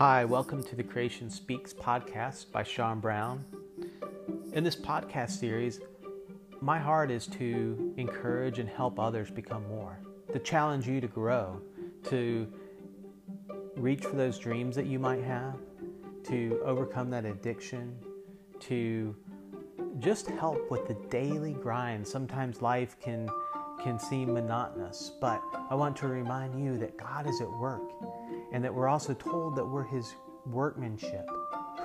Hi, welcome to the Creation Speaks podcast by Sean Brown. In this podcast series, my heart is to encourage and help others become more, to challenge you to grow, to reach for those dreams that you might have, to overcome that addiction, to just help with the daily grind. Sometimes life can can seem monotonous, but I want to remind you that God is at work and that we're also told that we're his workmanship,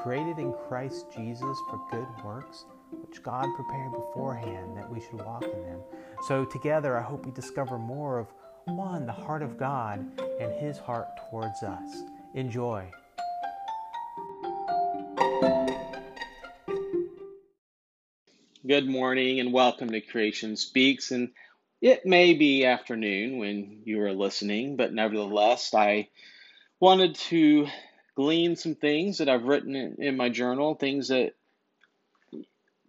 created in Christ Jesus for good works, which God prepared beforehand that we should walk in them. So together I hope we discover more of one, the heart of God and his heart towards us. Enjoy. Good morning and welcome to Creation Speaks. And it may be afternoon when you are listening, but nevertheless, I wanted to glean some things that I've written in, in my journal, things that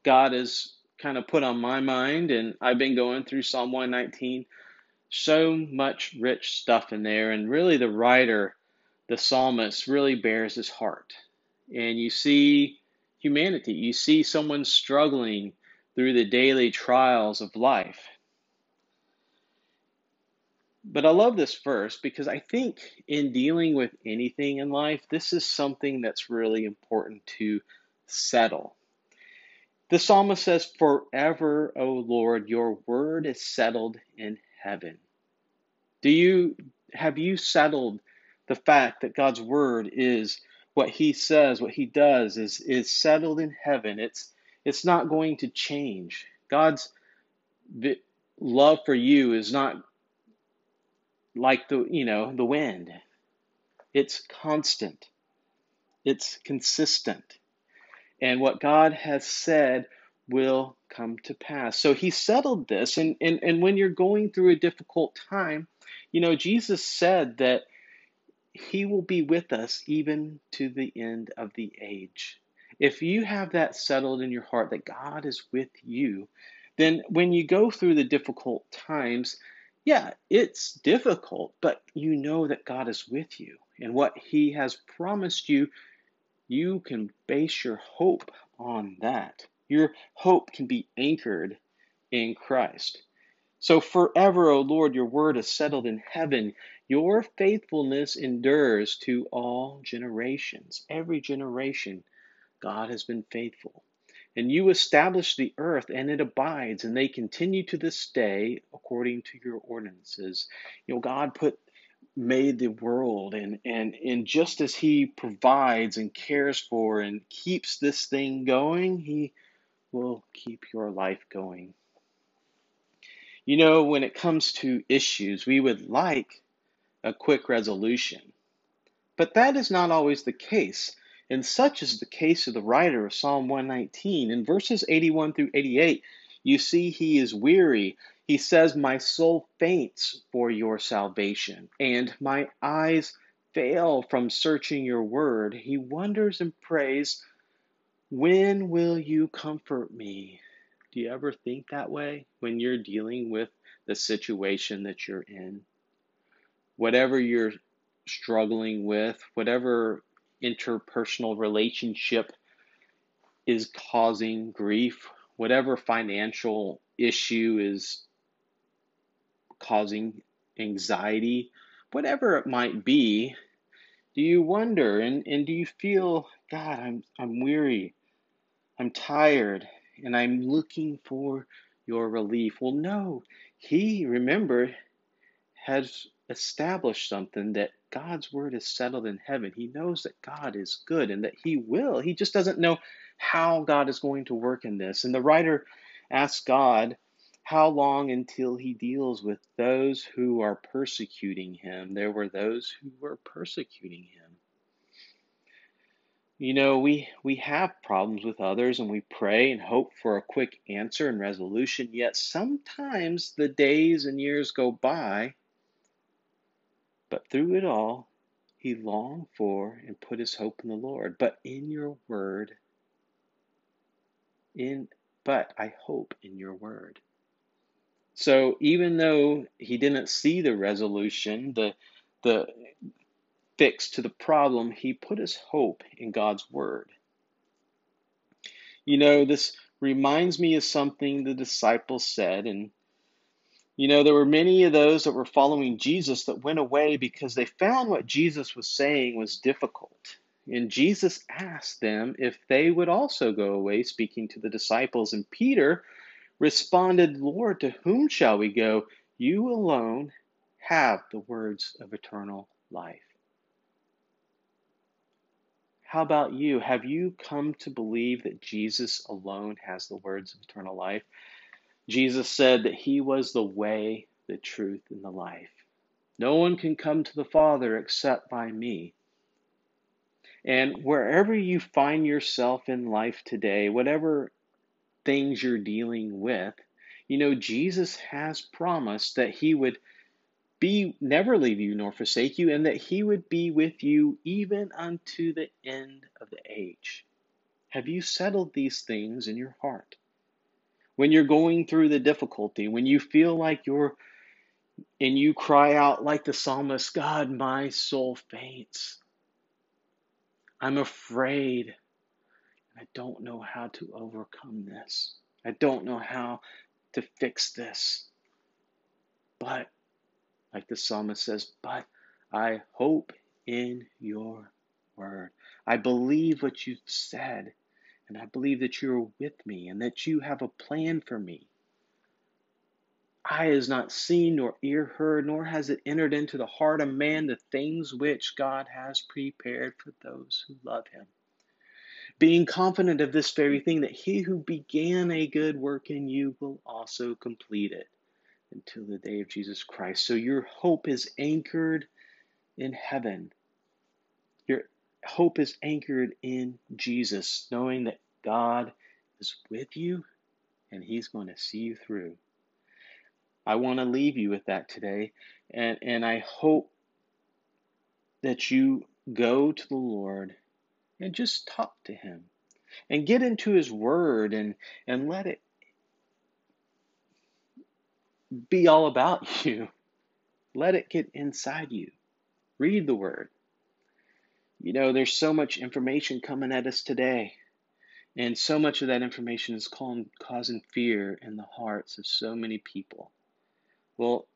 God has kind of put on my mind. And I've been going through Psalm 119. So much rich stuff in there. And really, the writer, the psalmist, really bears his heart. And you see humanity, you see someone struggling through the daily trials of life. But I love this verse because I think in dealing with anything in life, this is something that's really important to settle. The psalmist says, Forever, O Lord, your word is settled in heaven. Do you have you settled the fact that God's word is what he says, what he does is is settled in heaven. It's it's not going to change. God's love for you is not like the you know the wind. It's constant. It's consistent. And what god has said will come to pass. So he settled this and and, and when you're going through a difficult time you know jesus said that he will be with us even to the end of the age. If you have that settled in your heart that god is with you then when you go through the difficult times yeah, it's difficult, but you know that God is with you. And what He has promised you, you can base your hope on that. Your hope can be anchored in Christ. So forever, O Lord, your word is settled in heaven. Your faithfulness endures to all generations. Every generation, God has been faithful. And you establish the earth, and it abides, and they continue to this day according to your ordinances. You know, God put made the world and and and just as he provides and cares for and keeps this thing going, he will keep your life going. You know, when it comes to issues, we would like a quick resolution. But that is not always the case. And such is the case of the writer of Psalm 119. In verses 81 through 88, you see he is weary. He says, My soul faints for your salvation, and my eyes fail from searching your word. He wonders and prays, When will you comfort me? Do you ever think that way when you're dealing with the situation that you're in? Whatever you're struggling with, whatever interpersonal relationship is causing grief, whatever financial issue is causing anxiety, whatever it might be, do you wonder and, and do you feel, God, I'm, I'm weary, I'm tired, and I'm looking for your relief? Well, no, He, remember, has established something that God's word is settled in heaven. He knows that God is good and that He will. He just doesn't know how God is going to work in this. And the writer asks God, how long until he deals with those who are persecuting him? There were those who were persecuting him. You know, we, we have problems with others and we pray and hope for a quick answer and resolution, yet sometimes the days and years go by but through it all, he longed for and put his hope in the Lord. But in your word, in but I hope in your word. So even though he didn't see the resolution, the the fix to the problem, he put his hope in God's word. You know, this reminds me of something the disciples said, and you know, there were many of those that were following Jesus that went away because they found what Jesus was saying was difficult. And Jesus asked them if they would also go away, speaking to the disciples. And Peter responded, Lord, to whom shall we go? You alone have the words of eternal life. How about you? Have you come to believe that Jesus alone has the words of eternal life? Jesus said that he was the way, the truth, and the life. No one can come to the Father except by me. And wherever you find yourself in life today, whatever things you're dealing with, you know, Jesus has promised that he would be never leave you nor forsake you, and that he would be with you even unto the end of the age. Have you settled these things in your heart? When you're going through the difficulty, when you feel like you're and you cry out like the psalmist, God, my soul faints. I'm afraid. And I don't know how to overcome this. I don't know how to fix this. But, like the psalmist says, but I hope in your word. I believe what you've said. And I believe that you're with me and that you have a plan for me. Eye has not seen, nor ear heard, nor has it entered into the heart of man the things which God has prepared for those who love him. Being confident of this very thing, that he who began a good work in you will also complete it until the day of Jesus Christ. So your hope is anchored in heaven. Hope is anchored in Jesus, knowing that God is with you and He's going to see you through. I want to leave you with that today, and, and I hope that you go to the Lord and just talk to Him and get into His Word and, and let it be all about you. Let it get inside you. Read the Word. You know, there's so much information coming at us today. And so much of that information is causing fear in the hearts of so many people. Well,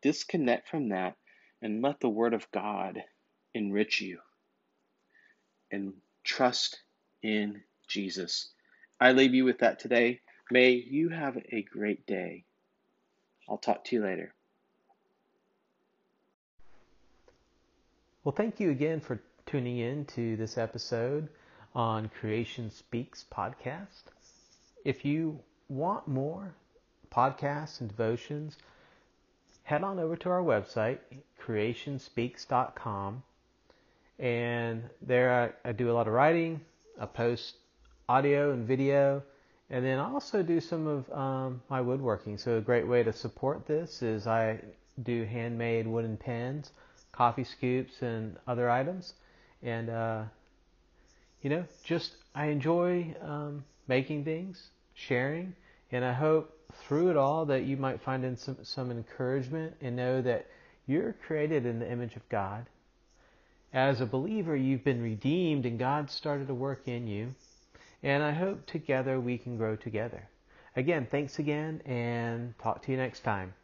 disconnect from that and let the Word of God enrich you. And trust in Jesus. I leave you with that today. May you have a great day. I'll talk to you later. Well, thank you again for tuning in to this episode on Creation Speaks podcast. If you want more podcasts and devotions, head on over to our website, creationspeaks.com. And there I, I do a lot of writing, I post audio and video, and then I also do some of um, my woodworking. So a great way to support this is I do handmade wooden pens, coffee scoops, and other items and uh, you know, just I enjoy um, making things, sharing, and I hope through it all that you might find in some some encouragement and know that you're created in the image of God. As a believer, you've been redeemed, and God started to work in you. And I hope together we can grow together. Again, thanks again, and talk to you next time.